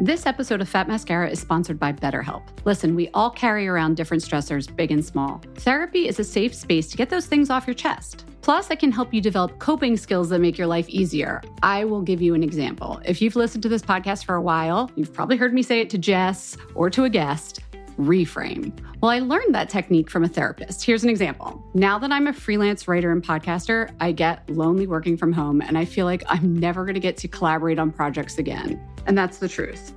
This episode of Fat Mascara is sponsored by BetterHelp. Listen, we all carry around different stressors, big and small. Therapy is a safe space to get those things off your chest. Plus, I can help you develop coping skills that make your life easier. I will give you an example. If you've listened to this podcast for a while, you've probably heard me say it to Jess or to a guest reframe. Well, I learned that technique from a therapist. Here's an example. Now that I'm a freelance writer and podcaster, I get lonely working from home and I feel like I'm never going to get to collaborate on projects again. And that's the truth.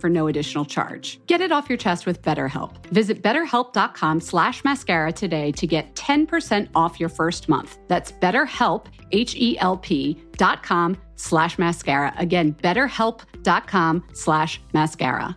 for no additional charge. Get it off your chest with BetterHelp. Visit betterhelp.com slash mascara today to get 10% off your first month. That's betterhelp, H-E-L-P dot com slash mascara. Again, betterhelp.com slash mascara.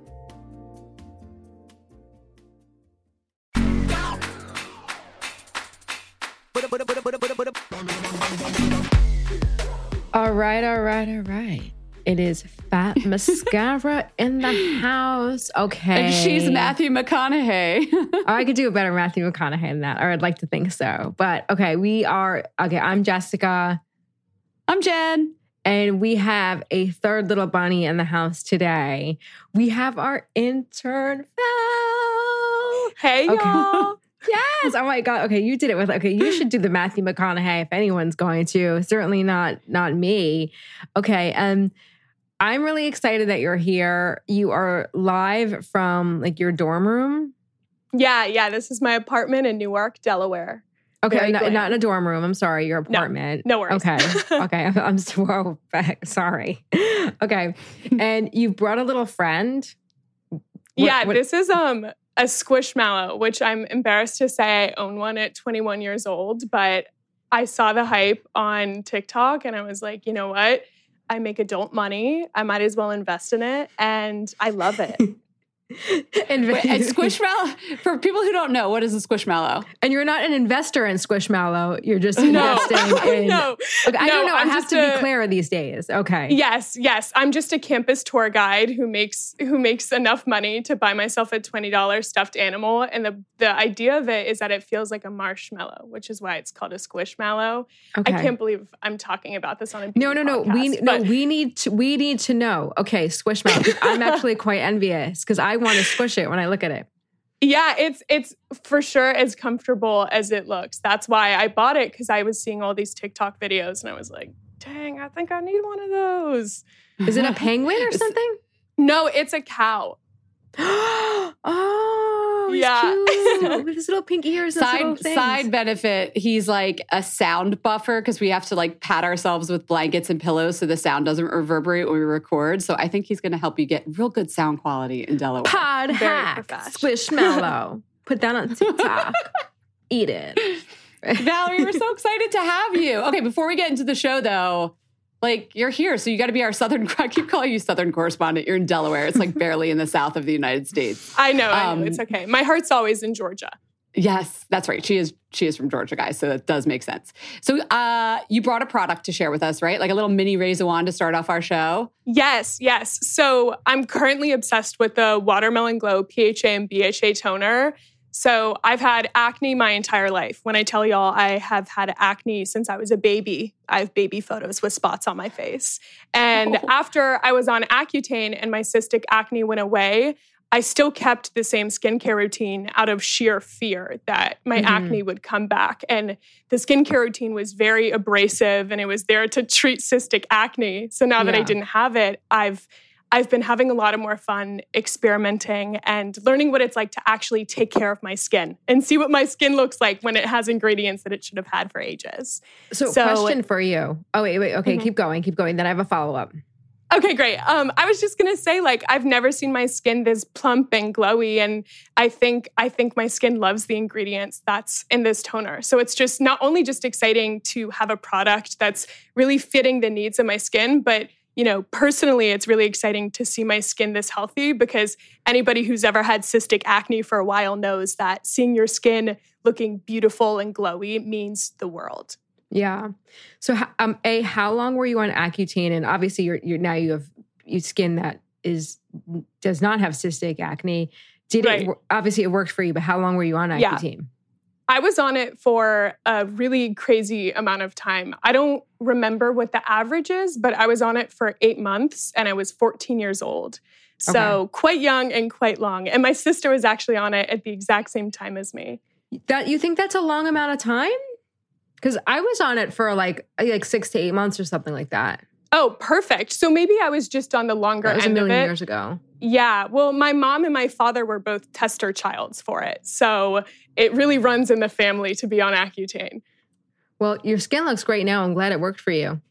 All right, all right, all right. It is Fat Mascara in the house. Okay. And she's Matthew McConaughey. oh, I could do a better Matthew McConaughey than that, or I'd like to think so. But okay, we are okay. I'm Jessica. I'm Jen. And we have a third little bunny in the house today. We have our intern, Val. Hey, Okay. y'all. Yes. Oh my God. Okay, you did it with. Okay, you should do the Matthew McConaughey if anyone's going to. Certainly not not me. Okay. Um, I'm really excited that you're here. You are live from like your dorm room. Yeah, yeah. This is my apartment in Newark, Delaware. Okay, Very not, in a dorm room. I'm sorry, your apartment. no worries. Okay. Okay. I'm, I'm so sorry. Okay. And you brought a little friend. What- yeah, what- this is um a squishmallow, which I'm embarrassed to say I own one at 21 years old, but I saw the hype on TikTok and I was like, you know what? I make adult money. I might as well invest in it. And I love it. And, Squishmallow, for people who don't know, what is a Squishmallow? and you're not an investor in Squishmallow. You're just No, investing in. no, Okay, I no, don't know. i I'm have just to a- be clear these days. Okay. Yes, yes. I'm just a campus tour guide who makes who makes enough money to buy myself a twenty dollars stuffed animal. And the the idea of it is that it feels like a marshmallow, which is why it's called a squishmallow. Okay. I can't believe I'm talking about this on a No, no, no. We podcast, no. We need to. We need to know. Okay, Squishmallow. I'm actually quite envious because I want to squish it when I look at it. Yeah, it's it's for sure as comfortable as it looks. That's why I bought it because I was seeing all these TikTok videos and I was like, dang, I think I need one of those. Is it a penguin or something? No, it's a cow. oh, Yeah. cute. With his little pink ears. and his little Side side benefit, he's like a sound buffer because we have to like pat ourselves with blankets and pillows so the sound doesn't reverberate when we record. So I think he's going to help you get real good sound quality in Delaware. Pod Very hack. profesh. Squishmallow. Put that on TikTok. Eat it. Valerie, we're so excited to have you. Okay, before we get into the show though, like you're here, so you got to be our southern. I keep calling you southern correspondent. You're in Delaware. It's like barely in the south of the United States. I know, I know, Um, it's okay. My heart's always in Georgia. Yes, that's right. She is. She is from Georgia, guys. So that does make sense. So uh, you brought a product to share with us, right? Like a little mini Raise a Wand to start off our show. Yes, yes. So I'm currently obsessed with the Watermelon Glow PHA and BHA toner. So I've had acne my entire life. When I tell y'all I have had acne since I was a baby, I have baby photos with spots on my face. And Oh. after I was on Accutane and my cystic acne went away, I still kept the same skincare routine out of sheer fear that my Mhm. acne would come back. And the skincare routine was very abrasive and it was there to treat cystic acne. So now that I didn't have it, I've I've been having a lot of more fun experimenting and learning what it's like to actually take care of my skin and see what my skin looks like when it has ingredients that it should have had for ages. So, So- question for you. Oh, wait, wait. Okay, Mhm. keep going. Keep going. Then I have a follow up. Okay, great. Um, I was just gonna say, like, I've never seen my skin this plump and glowy, and I think I think my skin loves the ingredients that's in this toner. So it's just not only just exciting to have a product that's really fitting the needs of my skin, but you know, personally, it's really exciting to see my skin this healthy because anybody who's ever had cystic acne for a while knows that seeing your skin looking beautiful and glowy means the world. Yeah. So, um, a how long were you on Accutane? And obviously, you're you're now you have you skin that is does not have cystic acne. Did Right. it obviously it worked for you? But how long were you on Yeah. I was on it for a really crazy amount of time. I don't remember what the average is, but I was on it for eight months and I was 14 years old. So quite young and quite long. And my sister was actually on it at the exact same time as me. That you think that's a long amount of time? Because I was on it for like like six to eight months or something like that. Oh, perfect. So maybe I was just on the longer That was a end of million it. years ago. Yeah. Well, my mom and my father were both tester childs for it. So it really runs in the family to be on Accutane. Well, your skin looks great now. I'm glad it worked for you.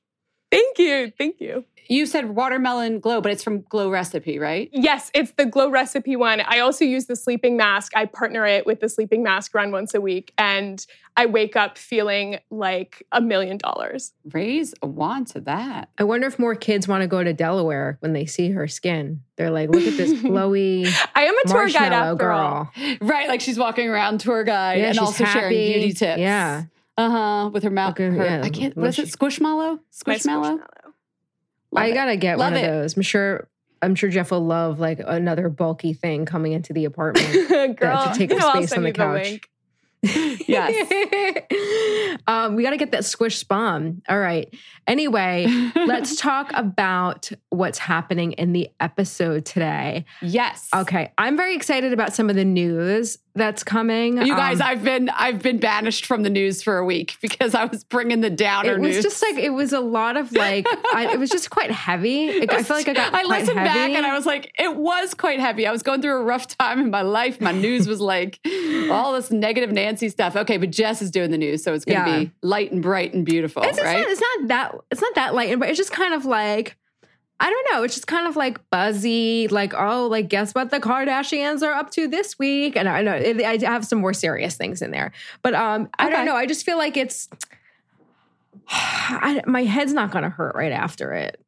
Thank you. Thank you. You said watermelon glow, but it's from Glow Recipe, right? Yes, it's the Glow Recipe one. I also use the sleeping mask. I partner it with the sleeping mask run once a week, and I wake up feeling like a million dollars. Raise a wand to that. I wonder if more kids want to go to Delaware when they see her skin. They're like, look at this glowy I am a tour guide after girl. Right, like she's walking around tour guide Yeah, and she's also sharing happy. beauty tips. Yeah. Uh huh. With her mouth. Okay, her- yeah, I can't. What is it? mushy. Squishmallow. My Squishmallow. I it. gotta get Love one it. of those. I'm sure. I'm sure Jeff will love like another bulky thing coming into the apartment. Girl, to take the I'll space on the couch. link. Yes. um, we got to get that squish spawn. All right. Anyway, let's talk about what's happening in the episode today. Yes. Okay, I'm very excited about some of the news that's coming. You guys, Um, I've been I've been banished from the news for a week because I was bringing the downer news. it was news. just like it was a lot of like I, it was just quite heavy. It- I feel like I got I listened back and I was like, it was quite heavy. I was going through a rough time in my life. My news was like all this negative Nancy stuff. Okay, but Jess is doing the news, so it's going to Yeah. be light and bright and beautiful, It's, right? not, it's not that it's not that light, but it's just kind of like I don't know. It's just kind of like buzzy, like oh, like guess what the Kardashians are up to this week, and I know it, I have some more serious things in there, but um, I Okay. don't know. I just feel like it's I, my head's not going to hurt right after it.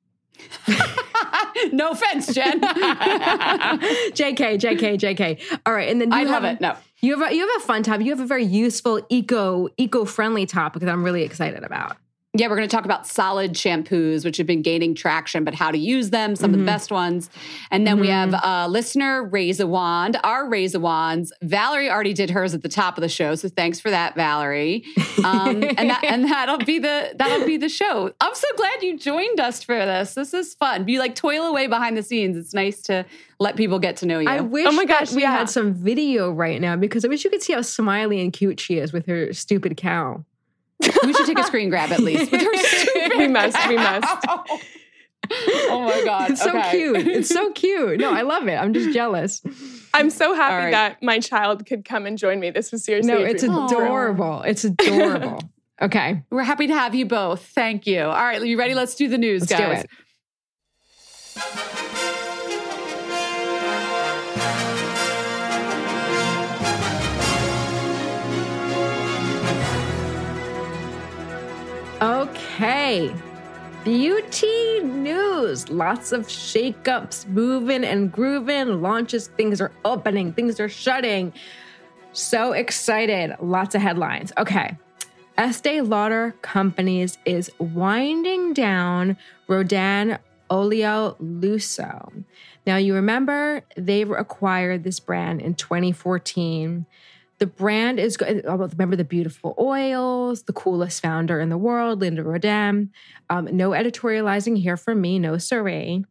no offense, Jen. JK, JK, JK. All right, and then I have love it. No. You have a, you have a fun topic. You have a very useful eco eco friendly topic that I'm really excited about. Yeah, we're going to talk about solid shampoos, which have been gaining traction, but how to use them, some of the best ones. And then we have uh, listener Raise a Wand, our Raise a Wands. Valerie already did hers at the top of the show, so thanks for that, Valerie. Um, and that and that'll be the that'll be the show. I'm so glad you joined us for this. This is fun. You like toil away behind the scenes. It's nice to let people get to know you. I wish Oh my gosh, that we yeah. had some video right now because I wish you could see how smiley and cute she is with her stupid cow. We should take a screen grab at least. With her stupid We must, we must. oh my god, It's so cute. It's so cute. No, I love it. I'm just jealous. I'm so happy All right. that my child could come and join me. This was seriously. No, it's dream come adorable. It's adorable. Okay, We're happy to have you both. Thank you. All right, you ready? Let's do the news, let's do guys. Okay. Beauty news. Lots of shakeups, moving and grooving. Launches, things are opening, things are shutting. So excited. Lots of headlines. Okay. Estee Lauder Companies is winding down Rodin Olio Lusso. Now, you remember they acquired this brand in 2014. The brand is, oh, remember the beautiful oils, the coolest founder in the world, Linda Rodin. Um, no editorializing here from me, no siree.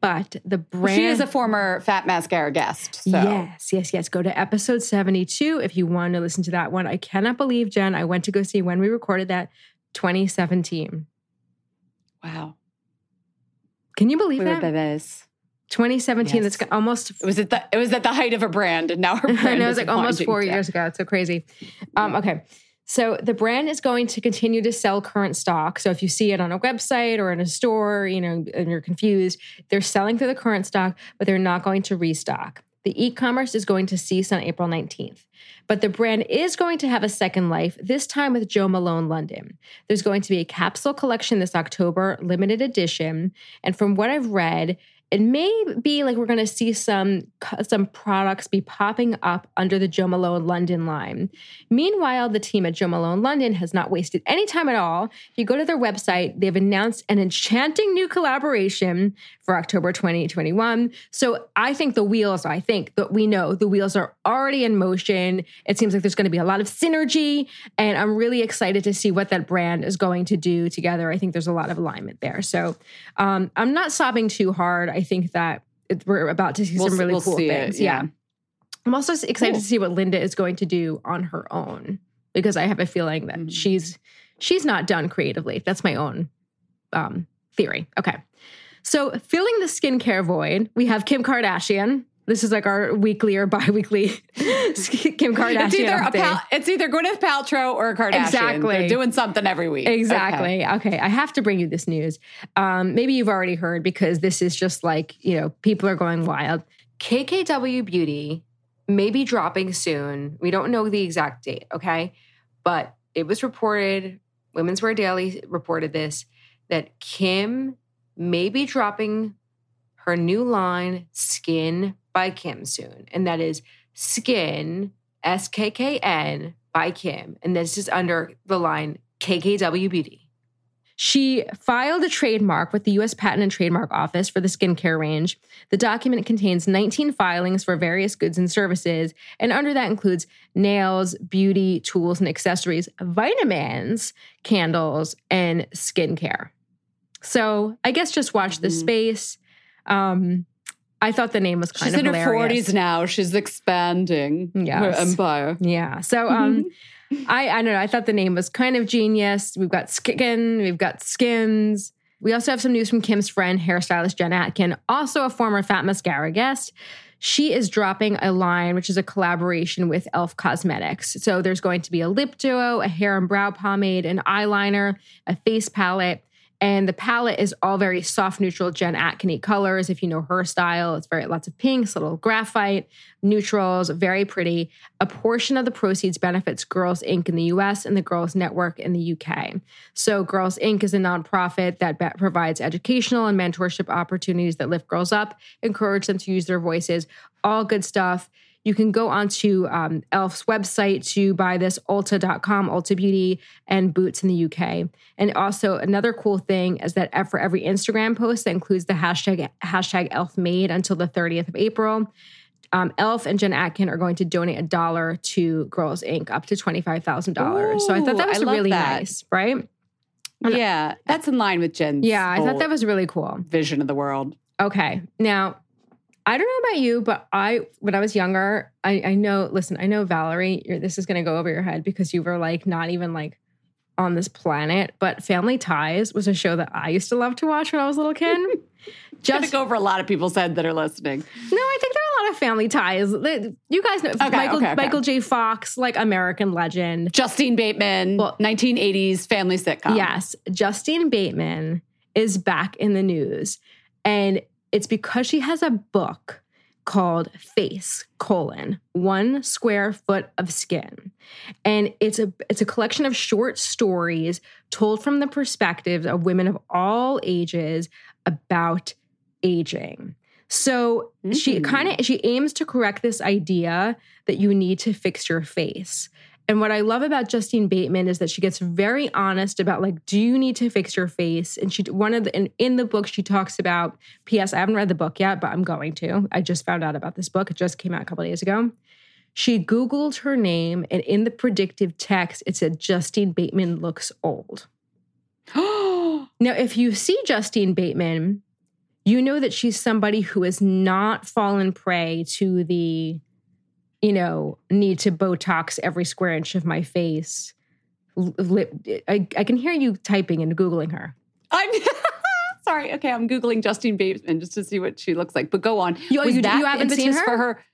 But the brand. She is a former Fat Mascara guest. So. Yes, yes, yes. Go to episode 72 if you want to listen to that one. I cannot believe, Jen, I went to go see when we recorded that 2017. Wow. Can you believe We were that? Bebés. 2017, Yes. that's almost It was at the it was at the height of a brand, and now her brand I know is it's like almost four down. years ago. It's so crazy. Um, okay. So the brand is going to continue to sell current stock. So if you see it on a website or in a store, you know, and you're confused, they're selling through the current stock, but they're not going to restock. The e-commerce is going to cease on April 19th. But the brand is going to have a second life, this time with Joe Malone London. There's going to be a capsule collection this October, limited edition. And from what I've read, it may be like we're going to see some some products be popping up under the Joe Malone London line. Meanwhile, the team at Joe Malone London has not wasted any time at all. If you go to their website, they've announced an enchanting new collaboration for October 2021. So I think the wheels, I think that we know the wheels are already in motion. It seems like there's going to be a lot of synergy, and I'm really excited to see what that brand is going to do together. I think there's a lot of alignment there. So um, I'm not sobbing too hard. I think that it, we're about to see We'll some really we'll cool see it, things. yeah. yeah. I'm also excited Cool. to see what Linda is going to do on her own because I have a feeling that Mhm. she's she's not done creatively. That's my own um, theory. Okay. So filling the skincare void, we have Kim Kardashian. This is like our weekly or bi-weekly Kim Kardashian It's either a update. Pal- it's either Gwyneth Paltrow or a Kardashian. Exactly. They're doing something every week. Okay. Exactly. Okay. I have to bring you this news. Um, maybe you've already heard because this is just like, you know, people are going wild. KKW Beauty may be dropping soon. We don't know the exact date. Okay. But it was reported, Women's Wear Daily reported this, that Kim may be dropping her new line, Skin by Kim, soon. And that is Skin, S K K N, by Kim. And this is under the line KKW Beauty. She filed a trademark with the US Patent and Trademark Office for the skincare range. The document contains 19 filings for various goods and services, and under that includes nails, beauty, tools and accessories, vitamins, candles, and skincare. So I guess just watch this Mhm. space. Um, I thought the name was kind. She's of in her forties now. She's expanding her empire. Yeah. So um I I don't know, I thought the name was kind of genius. We've got Skin, we've got Skins. We also have some news from Kim's friend, hairstylist Jen Atkin, also a former Fat Mascara guest. She is dropping a line, which is a collaboration with Elf Cosmetics. So there's going to be a lip duo, a hair and brow pomade, an eyeliner, a face palette, And the palette is all very soft, neutral Jen Atkin's colors. If you know her style, it's very lots of pinks, little graphite, neutrals, very pretty. A portion of the proceeds benefits Girls Inc. in the US and the Girls Network in the UK. So, Girls Inc. is a nonprofit that be- provides educational and mentorship opportunities that lift girls up, encourage them to use their voices, all good stuff. You can go onto um, Elf's website to buy this, Ulta.com, Ulta Beauty, and Boots in the UK. And also, another cool thing is that for every Instagram post that includes the hashtag, hashtag Elf Made until the 30th of April, um, Elf and Jen Atkin are going to donate a dollar to Girls Inc. up to $25,000. So I thought that was really that. nice, right? Yeah, that's in line with Jen's. Yeah, I thought that was really cool. Vision of the world. Okay. Now, I don't know about you, but I, when I was younger, I, I know, listen, I know Valerie, this is going to go over your head because you were like not even like on this planet, but Family Ties was a show that I used to love to watch when I was a little kid. Just go over a lot of people's head that are listening. No, I think there are a lot of Family Ties. You guys know okay, Michael okay, okay. Michael J. Fox, like American legend. Justine Bateman, well, 1980s family sitcom. Yes, Justine Bateman is back in the news, and it's because she has a book called Face colon one square foot of skin, and it's a it's a collection of short stories told from the perspectives of women of all ages about aging. So mm-hmm. she kind of she aims to correct this idea that you need to fix your face. And what I love about Justine Bateman is that she gets very honest about like, do you need to fix your face? And she one of the in, in the book she talks about. P.S. I haven't read the book yet, but I'm going to. I just found out about this book. It just came out a couple days ago. She Googled her name, and in the predictive text, it said Justine Bateman looks old. now, if you see Justine Bateman, you know that she's somebody who has not fallen prey to the you know, need to Botox every square inch of my face. Lip, I, I can hear you typing and Googling her. I'm sorry. Okay, I'm Googling Justine Bateman just to see what she looks like. But go on. You, you, you haven't seen her? for her?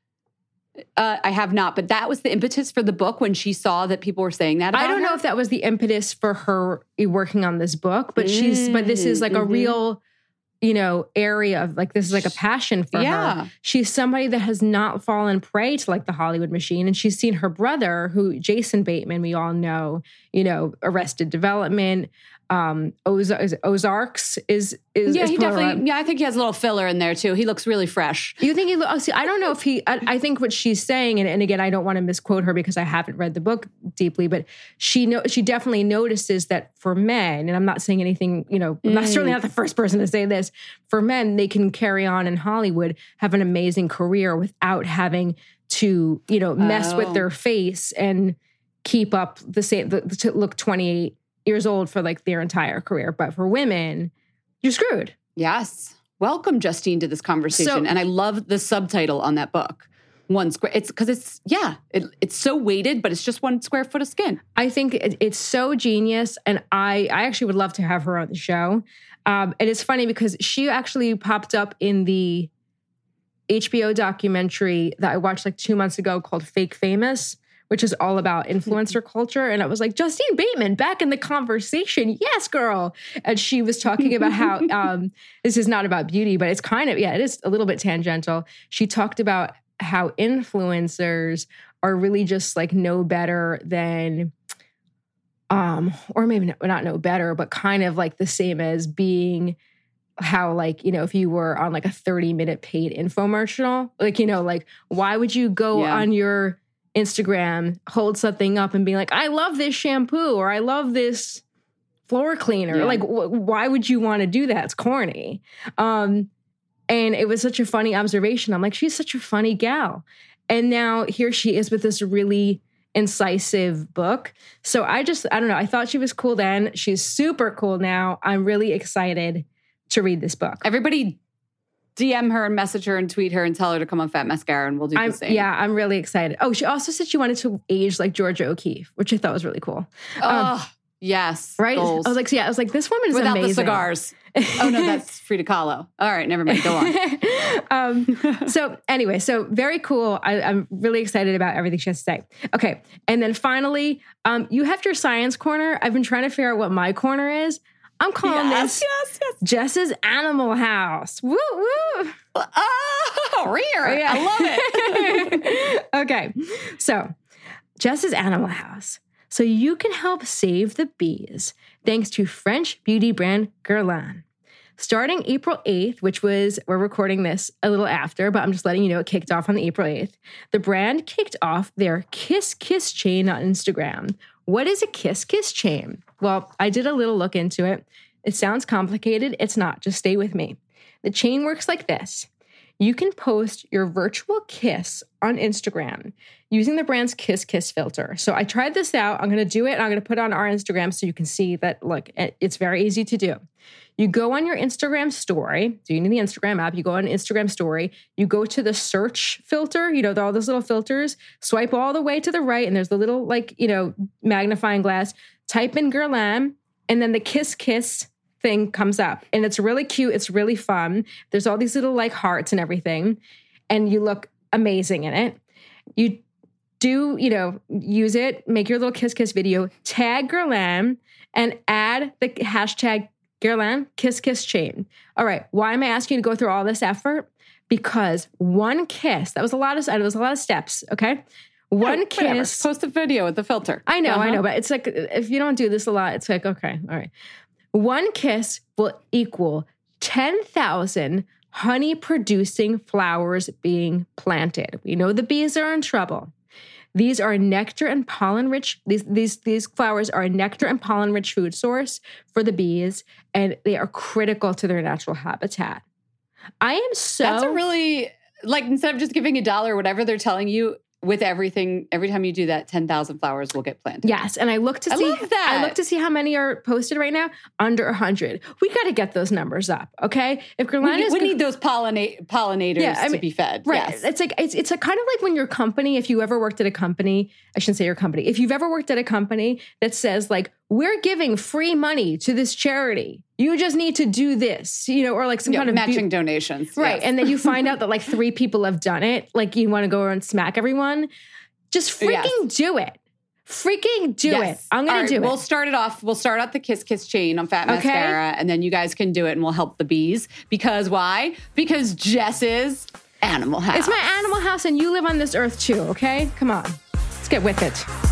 Uh, I have not, but that was the impetus for the book when she saw that people were saying that. I don't her. know if that was the impetus for her working on this book, but mm, she's, but this is like mm-hmm. a real you know, area of like this is like a passion for yeah. her. She's somebody that has not fallen prey to like the Hollywood machine. And she's seen her brother, who Jason Bateman, we all know, you know, arrested development, um Ozark, Ozarks is is yeah is he definitely yeah I think he has a little filler in there too. He looks really fresh. You think he? Lo- see, I don't know if he. I, I think what she's saying, and, and, again, I don't want to misquote her because I haven't read the book deeply, but she know she definitely notices that for men, and I'm not saying anything. You know, I'm not, certainly mm. not the first person to say this. For men, they can carry on in Hollywood, have an amazing career without having to you know mess oh. with their face and keep up the same the, to look 28 years old for like their entire career. But for women, you're screwed. Yes. Welcome, Justine, to this conversation. So, and I love the subtitle on that book. One square. It's because it's yeah. It, it's so weighted, but it's just one square foot of skin. I think it, it's so genius, and I I actually would love to have her on the show. Um, and it's funny because she actually popped up in the HBO documentary that I watched like two months ago called Fake Famous which is all about influencer culture. And I was like, Justine Bateman back in the conversation. Yes, girl. And she was talking about how um, this is not about beauty, but it's kind of, yeah, it is a little bit tangential. She talked about how influencers are really just like no better than um or maybe not no better but kind of like the same as being how like you know if you were on like a 30 minute paid infomercial like you know like why would you go yeah. on your Instagram hold something up and be like, I love this shampoo or I love this floor cleaner. Yeah. Like, wh- why would you want to do that? It's corny. Um, and it was such a funny observation. I'm like, she's such a funny gal. And now here she is with this really incisive book. So I just, I don't know. I thought she was cool then. She's super cool now. I'm really excited to read this book. Everybody DM her and message her and tweet her and tell her to come on Fat Mascara and we'll do I'm, the same. Yeah, I'm really excited. Oh, she also said she wanted to age like Georgia O'Keeffe, which I thought was really cool. Oh, um, yes. Right? Goals. I was like, yeah, I was like, this woman is Without amazing. the cigars. oh, no, that's Frida Kahlo. All right, never mind. Go on. um, so, anyway, so very cool. I, am really excited about everything she has to say. Okay. And then finally, um, you have your science corner. I've been trying to figure out what my corner is. I'm calling Yes, this yes, yes. Jess's Animal House. Woo woo. Oh, rear. I love it. okay. So, Jess's Animal House. So you can help save the bees thanks to French beauty brand Guerlain. Starting April 8th, which was, we're recording this a little after, but I'm just letting you know it kicked off on the April 8th. The brand kicked off their Kiss Kiss chain on Instagram. What is a Kiss Kiss chain? Well, I did a little look into it. It sounds complicated. It's not. Just stay with me. The chain works like this you can post your virtual kiss on Instagram using the brand's Kiss Kiss filter. So I tried this out. I'm going to do it I'm going to put it on our Instagram so you can see that, look, it's very easy to do. You go on your Instagram story. So you need the Instagram app. You go on Instagram story. You go to the search filter, you know, all those little filters, swipe all the way to the right, and there's the little, like, you know, magnifying glass. Type in Guerlain, and then the Kiss Kiss thing comes up. And it's really cute. It's really fun. There's all these little like hearts and everything. And you look amazing in it. You do, you know, use it, make your little kiss kiss video, tag Guerlain, and add the hashtag Guerlain kiss kiss chain. All right. Why am I asking you to go through all this effort? Because one kiss, that was a lot of, it was a lot of steps. Okay. One Whatever. kiss. Post a video with the filter. I know, I Uh-huh. know, but it's like if you don't do this a lot, it's like, okay, all right. One kiss will equal 10,000 honey producing flowers being planted. We know the bees are in trouble. These are nectar and pollen rich. These these these flowers are a nectar and pollen rich food source for the bees, and they are critical to their natural habitat. I am so That's a really like instead of just giving a dollar, or whatever they're telling you, with everything, every time you do that, ten thousand flowers will get planted. Yes, and I look to I see. love that. I look to see how many are posted right now. Under hundred. We got to get those numbers up. Okay, if We, need, we need those pollinate pollinators Yeah, I to be fed. Right. Yes. It's like it's it's a kind of like when your company, if you ever worked at a company, I shouldn't say your company, if you've ever worked at a company that says like we're giving free money to this charity, you just need to do this, you know, or like some Yeah, kind of matching bu- donations. right, yes. and then you find out that like three people have done it, like you want to go and smack everyone, just freaking Yes. do it, freaking do Yes. it. I'm gonna All right, do We'll it. start it off. We'll start out the Kiss Kiss chain on Fat Okay. Mascara, and then you guys can do it, and we'll help the bees. Because why? Because Jess's Animal House. It's my animal house, and you live on this earth too. Okay, come on, let's get with it.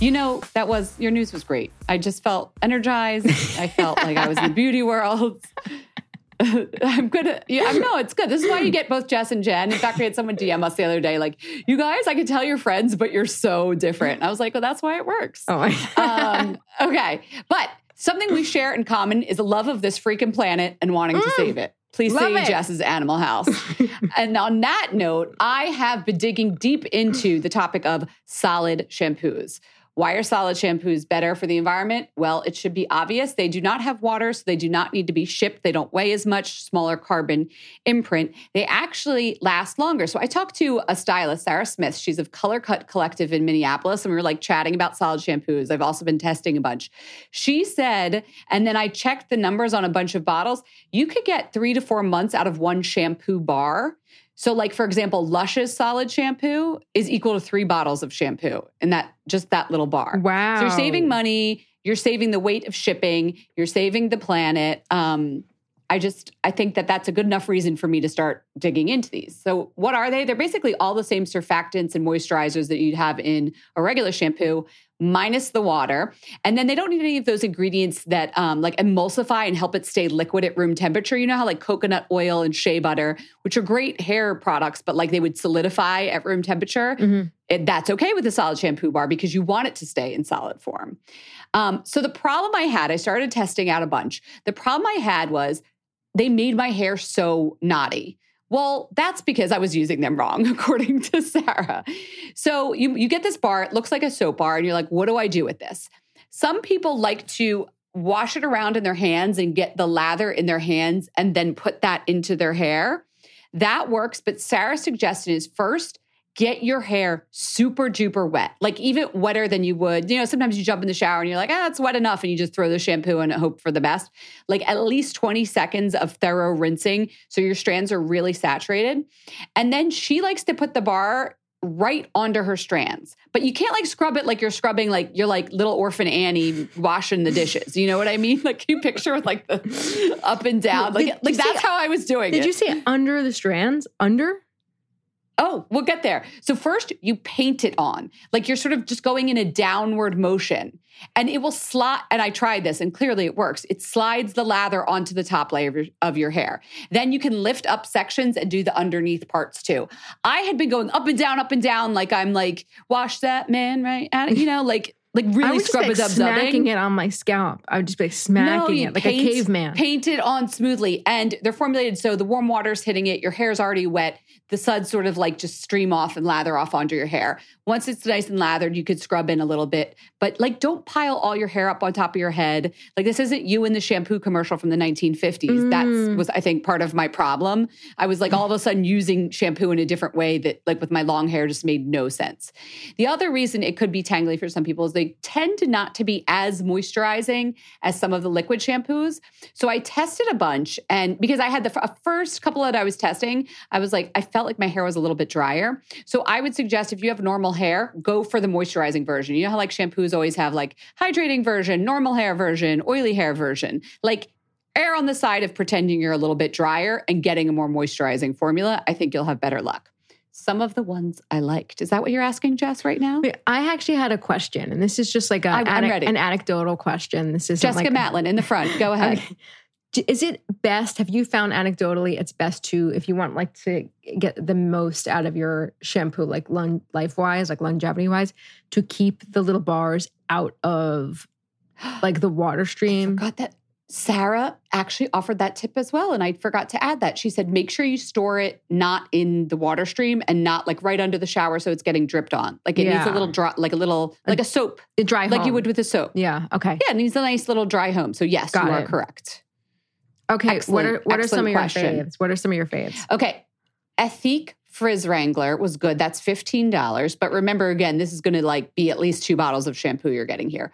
You know, that was your news was great. I just felt energized. I felt like I was in the beauty world. I'm gonna, yeah, I know it's good. This is why you get both Jess and Jen. In fact, we had someone DM us the other day, like, you guys, I could tell you're friends, but you're so different. And I was like, well, that's why it works. Oh, my um, okay. But something we share in common is a love of this freaking planet and wanting to save it. Please say it. Jess's Animal House. and on that note, I have been digging deep into the topic of solid shampoos. Why are solid shampoos better for the environment? Well, it should be obvious. They do not have water, so they do not need to be shipped. They don't weigh as much, smaller carbon imprint. They actually last longer. So I talked to a stylist, Sarah Smith. She's of Color Cut Collective in Minneapolis, and we were like chatting about solid shampoos. I've also been testing a bunch. She said, and then I checked the numbers on a bunch of bottles. You could get three to four months out of one shampoo bar. So, like for example, Lush's solid shampoo is equal to three bottles of shampoo in that just that little bar. Wow. So you're saving money. You're saving the weight of shipping. You're saving the planet. Um, I just I think that that's a good enough reason for me to start digging into these. So what are they? They're basically all the same surfactants and moisturizers that you'd have in a regular shampoo, minus the water. And then they don't need any of those ingredients that um, like emulsify and help it stay liquid at room temperature. You know how like coconut oil and shea butter, which are great hair products, but like they would solidify at room temperature. Mhm. It, that's okay with a solid shampoo bar because you want it to stay in solid form. Um, so the problem I had, I started testing out a bunch. The problem I had was they made my hair so knotty. Well, that's because I was using them wrong, according to Sarah. So you, you get this bar, it looks like a soap bar, and you're like, what do I do with this? Some people like to wash it around in their hands and get the lather in their hands and then put that into their hair. That works. But Sarah's suggestion is first, get your hair super duper wet, like even wetter than you would. You know, sometimes you jump in the shower and you're like, ah, it's wet enough. And you just throw the shampoo and hope for the best. Like at least 20 seconds of thorough rinsing. So your strands are really saturated. And then she likes to put the bar right onto her strands. But you can't like scrub it like you're scrubbing like you're like little orphan Annie washing the dishes. You know what I mean? Like you picture with like the up and down. Like Did like that's say- how I was doing Did it. you say under the strands? Under? Oh, we'll get there. So first you paint it on. Like you're sort of just going in a downward motion. And it will slide and I tried this and clearly it works. It slides the lather onto the top layer of your, of your hair. Then you can lift up sections and do the underneath parts too. I had been going up and down up and down like I'm like wash that man right you know, like like I really scrub it up smacking it on my scalp. I would just be like smacking you it like paint- a caveman. Paint it on smoothly. And they're formulated so the warm water's hitting it, your hair's already wet. The suds sort of like just stream off and lather off onto your hair. Once it's nice and lathered, you could scrub in a little bit. But like don't pile all your hair up on top of your head. Like this isn't you in the shampoo commercial from the 1950s. That's Mm. was I think part of my problem. I was like all of a sudden using shampoo in a different way that like with my long hair just made no sense. The other reason it could be tangly for some people is they tend to not to be as moisturizing as some of the liquid shampoos. So I tested a bunch and because I had the first couple that I was testing, I was like I felt like my hair was a little bit drier. So I would suggest if you have normal hair, go for the moisturizing version. You know how like shampoos always have like hydrating version, normal hair version, oily hair version. Like err on the side of pretending you're a little bit drier and getting a more moisturizing formula. I think you'll have better luck. Some of the ones I liked. Is that what you're asking, Jess, right now? Wait, I actually had a question, and this is just like a, I- I'm anec- ready. an anecdotal question. This is Jessica like, Matlin in the front. Go ahead. Okay. Is it best? Have you found anecdotally it's best to, if you want like to get the most out of your shampoo, like lon- life wise, like longevity wise, to keep the little bars out of like the water I stream? forgot that Sarah actually offered that tip as well. And I forgot to add that. She said, make sure you store it not in the water stream and not like right under the shower so it's getting dripped on. Like it needs a little dry, like a little, like a soap, The dry like you would with a soap. Yeah. Okay. Yeah, it needs a nice little dry home. So yes, Got you are it. correct. Okay. what are what are some of your question. faves? What are some of your faves? Okay. Ethique Frizz Wrangler was good. That's $15. But remember, again, this is going to like be at least two bottles of shampoo you're getting here.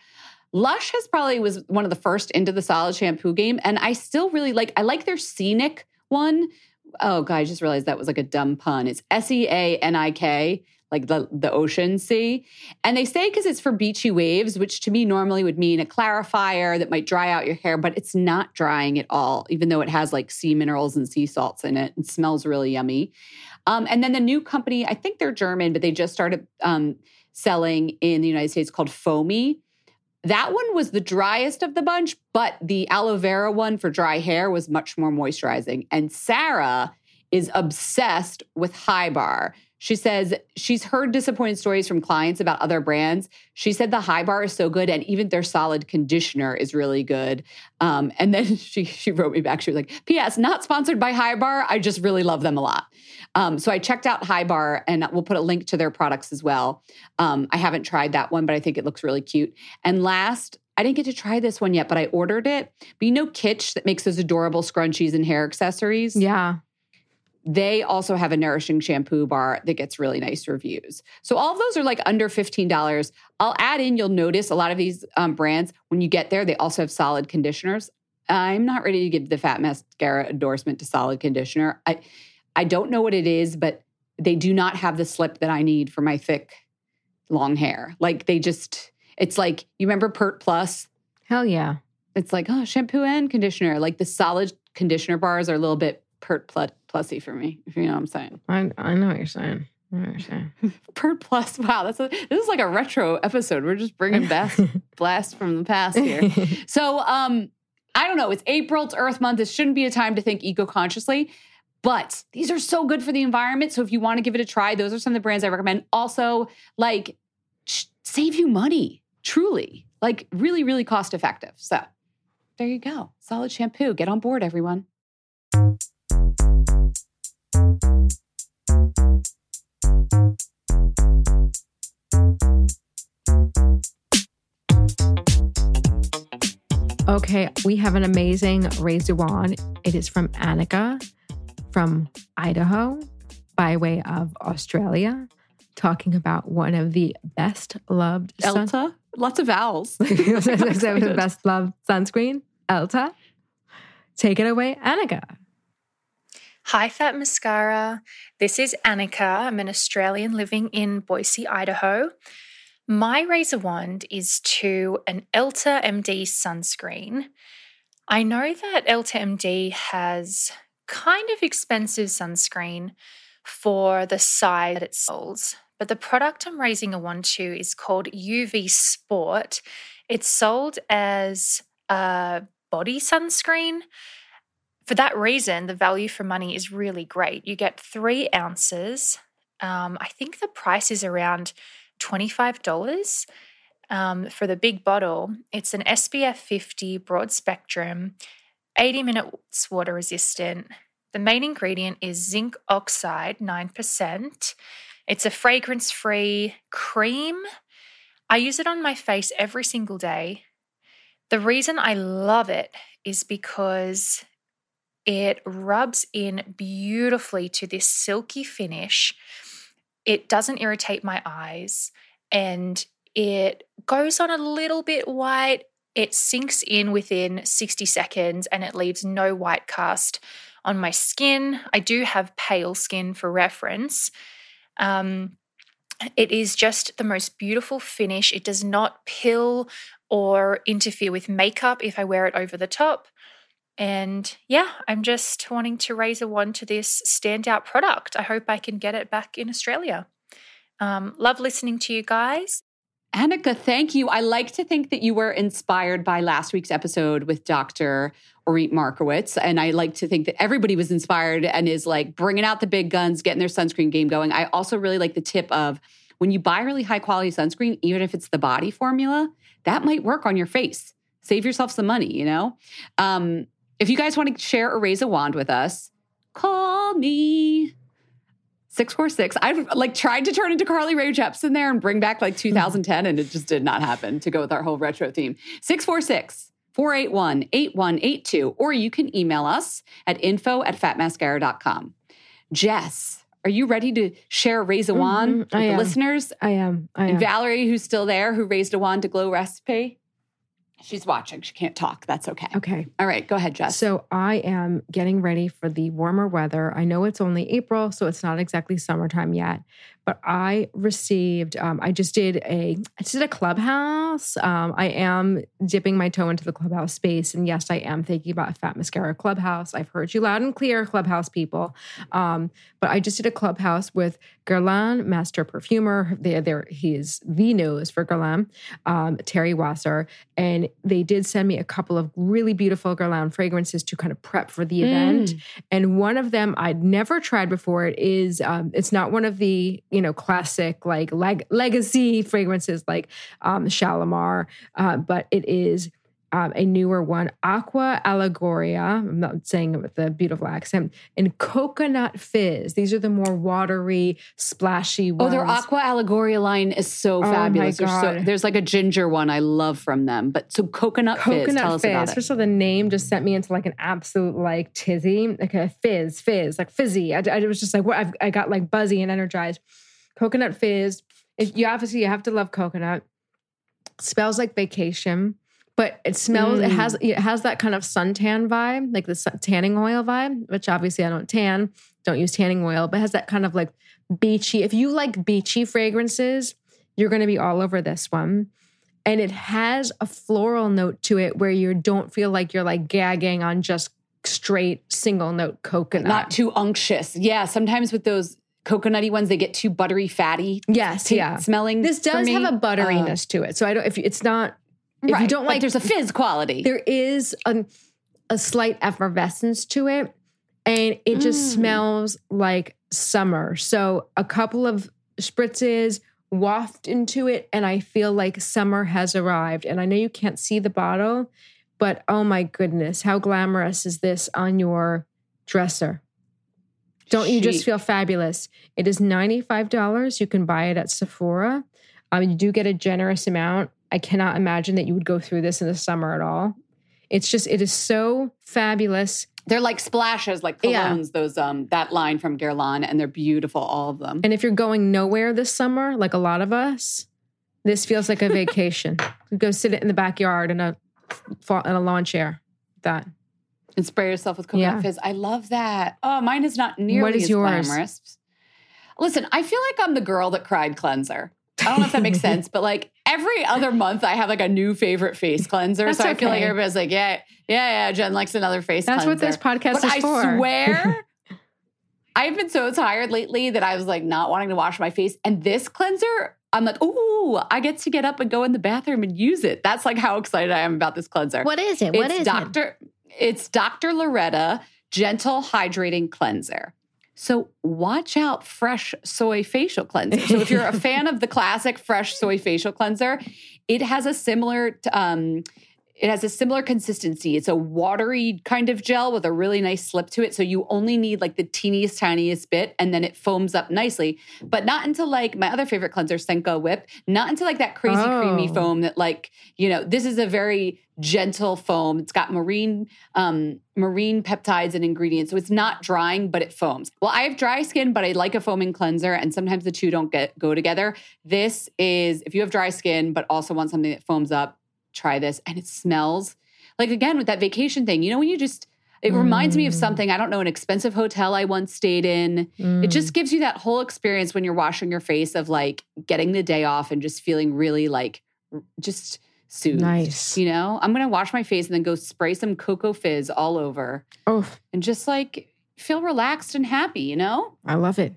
Lush has probably was one of the first into the solid shampoo game. And I still really like, I like their Seanik one. Oh, God, I just realized that was like a dumb pun. It's S E A N I K, like the, the ocean sea. And they say because it's for beachy waves, which to me normally would mean a clarifier that might dry out your hair, but it's not drying at all, even though it has like sea minerals and sea salts in it and smells really yummy. Um, and then the new company, I think they're German, but they just started um, selling in the United States called Foamie. That one was the driest of the bunch, but the aloe vera one for dry hair was much more moisturizing. And Sarah is obsessed with HiBAR. She says she's heard disappointing stories from clients about other brands. She said the HiBAR is so good, and even their solid conditioner is really good. Um, and then she she wrote me back. She was like, "P.S. Not sponsored by HiBAR. I just really love them a lot." Um, so I checked out HiBAR, and we'll put a link to their products as well. Um, I haven't tried that one, but I think it looks really cute. And last, I didn't get to try this one yet, but I ordered it. But you know, Kitsch that makes those adorable scrunchies and hair accessories. Yeah. They also have a nourishing shampoo bar that gets really nice reviews. So all of those are like under $15. I'll add in, you'll notice a lot of these um, brands, when you get there, they also have solid conditioners. I'm not ready to give the Fat Mascara endorsement to solid conditioner. I, I don't know what it is, but they do not have the slip that I need for my thick, long hair. Like they just, it's like, you remember Pert Plus? Hell yeah. It's like, oh, shampoo and conditioner. Like the solid conditioner bars are a little bit Pert Plus Plusy for me, if you know what I'm saying. I I know what you're saying. I know what you're saying. Pert Plus. Wow, that's a, this is like a retro episode. We're just bringing back blast from the past here. So, um, I don't know. It's April. It's Earth Month. This shouldn't be a time to think eco-consciously, but these are so good for the environment. So, if you want to give it a try, those are some of the brands I recommend. Also, like, sh- save you money. Truly, like, really, really cost effective. So, there you go. Solid shampoo. Get on board, everyone. Okay, we have an amazing Raise a Wand. It is from Annika from Idaho by way of Australia, talking about one of the best loved sun- Elta, lots of vowels. the best loved sunscreen, Elta. Take it away, Annika. Hi, Fat Mascara. This is Annika. I'm an Australian living in Boise, Idaho. My Raise a Wand is to an Elta MD sunscreen. I know that Elta MD has kind of expensive sunscreen for the size that it sells, but the product I'm raising a wand to is called UV Sport. It's sold as a body sunscreen. For that reason, the value for money is really great. You get three ounces. Um, I think the price is around $25 um, for the big bottle. It's an SPF 50 broad spectrum, 80 minutes water resistant. The main ingredient is zinc oxide, 9%. It's a fragrance free cream. I use it on my face every single day. The reason I love it is because it rubs in beautifully to this silky finish. It doesn't irritate my eyes and it goes on a little bit white. It sinks in within 60 seconds and it leaves no white cast on my skin. I do have pale skin for reference. Um, it is just the most beautiful finish. It does not pill or interfere with makeup if I wear it over the top. And yeah, I'm just wanting to raise a wand to this standout product. I hope I can get it back in Australia. Um, love listening to you guys. Annika, thank you. I like to think that you were inspired by last week's episode with Dr. Orit Markowitz. And I like to think that everybody was inspired and is like bringing out the big guns, getting their sunscreen game going. I also really like the tip of when you buy really high quality sunscreen, even if it's the body formula, that might work on your face. Save yourself some money, you know? Um, if you guys want to share or raise a wand with us, call me. 646. I've like tried to turn into Carly Rae Jepsen there and bring back like 2010, and it just did not happen to go with our whole retro theme. 646 481 8182. Or you can email us at info at fatmascara.com. Jess, are you ready to share raise a wand Mhm, with I the am. listeners? I am. I am. And Valerie, who's still there, who raised a wand to glow recipe? She's watching. She can't talk. That's okay. okay. All right, go ahead, Jess. So I am getting ready for the warmer weather. I know it's only April, so it's not exactly summertime yet. But I received, um, I just did a, I just did a clubhouse. Um, I am dipping my toe into the clubhouse space, and yes, I am thinking about Fat Mascara Clubhouse. I've heard you loud and clear, clubhouse people. Um, but I just did a clubhouse with Guerlain, master perfumer. There, he is the nose for Guerlain, um, Thierry Wasser, and they did send me a couple of really beautiful Guerlain fragrances to kind of prep for the event. And one of them I'd never tried before. It is, um, it's not one of the you know classic like leg- legacy fragrances like um, Shalimar, uh, but it is. Um, a newer one, Aqua Allegoria. I'm not saying it with a beautiful accent. And Coconut Fizz. These are the more watery, splashy ones. Oh, their Aqua Allegoria line is so Oh my fabulous. There's, so, there's like a ginger one I love from them. But so coconut, fizz, Coconut tell us fizz. about it. First of all, the name just sent me into like an absolute like tizzy, like a fizz, fizz, like fizzy. I, I was just like, what? I've, I got like buzzy and energized. Coconut fizz. If you obviously you have to love coconut. Smells like vacation, but it smells. It Mm. has it has that kind of suntan vibe, like the sun, tanning oil vibe. Which obviously I don't tan, don't use tanning oil, but it has that kind of like beachy. If you like beachy fragrances, you're going to be all over this one and it has a floral note to it where you don't feel like you're like gagging on just straight single note coconut. Not too unctuous. Yeah, sometimes with those coconutty ones, they get too buttery, fatty. yes, yeah. Smelling. This does have a Uh, butteriness to it, so I don't. If it's not, if you don't like, there's a fizz quality. there is a, a slight effervescence to it, and it just Mm. smells like summer. So a couple of spritzes waft into it, and I feel like summer has arrived. And I know you can't see the bottle, but oh my goodness, how glamorous is this on your dresser? Don't you just feel fabulous? It is $95. You can buy it at Sephora. Um, you do get a generous amount. I cannot imagine that you would go through this in the summer at all. It's just it is so fabulous. They're like splashes, like Yeah. colognes, those um that line from Guerlain, and they're beautiful, all of them. And if you're going nowhere this summer, like a lot of us, this feels like a vacation. Go sit it in the backyard in a in a lawn chair. That and spray yourself with coconut Yeah. fizz. I love that. Oh, mine is not nearly What is as yours? glamorous. Listen, I feel like I'm the girl that cried cleanser. I don't know if that makes sense, but like every other month, I have like a new favorite face cleanser. That's so I feel like everybody's like, yeah, yeah, yeah. Jen likes another face cleanser. that's what this podcast but is I for. swear, I've been so tired lately that I was like not wanting to wash my face. And this cleanser, I'm like, ooh, I get to get up and go in the bathroom and use it. That's like how excited I am about this cleanser. What is it? What it's is it? Dr. It's Dr. Loretta Gentle Hydrating Cleanser. So watch out, fresh soy facial cleanser. So if you're a fan of the classic fresh soy facial cleanser, it has a similar um, it has a similar consistency. It's a watery kind of gel with a really nice slip to it. So you only need like the teeniest, tiniest bit, and then it foams up nicely. But not into like my other favorite cleanser, Senka Whip, not into like that crazy creamy Oh. foam that like, you know, this is a very gentle foam. It's got marine um, marine peptides and ingredients. So it's not drying, but it foams. Well, I have dry skin, but I like a foaming cleanser, and sometimes the two don't get go together. This is if you have dry skin, but also want something that foams up, try this. And it smells like again with that vacation thing. You know, when you just it reminds me of Mm. something, I don't know, an expensive hotel I once stayed in. It Mm. just gives you that whole experience when you're washing your face of like getting the day off and just feeling really like just soothed. Nice. You know, I'm gonna wash my face and then go spray some cocoa fizz all over oh, and just like feel relaxed and happy, you know? I love it.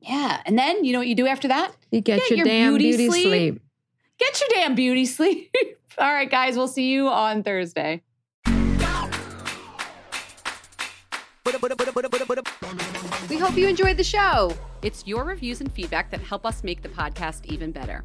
Yeah. And then you know what you do after that? You get, Get your, your damn beauty beauty, sleep. sleep. Get your damn beauty sleep. all right, guys, we'll see you on Thursday. We hope you enjoyed the show. It's your reviews and feedback that help us make the podcast even better.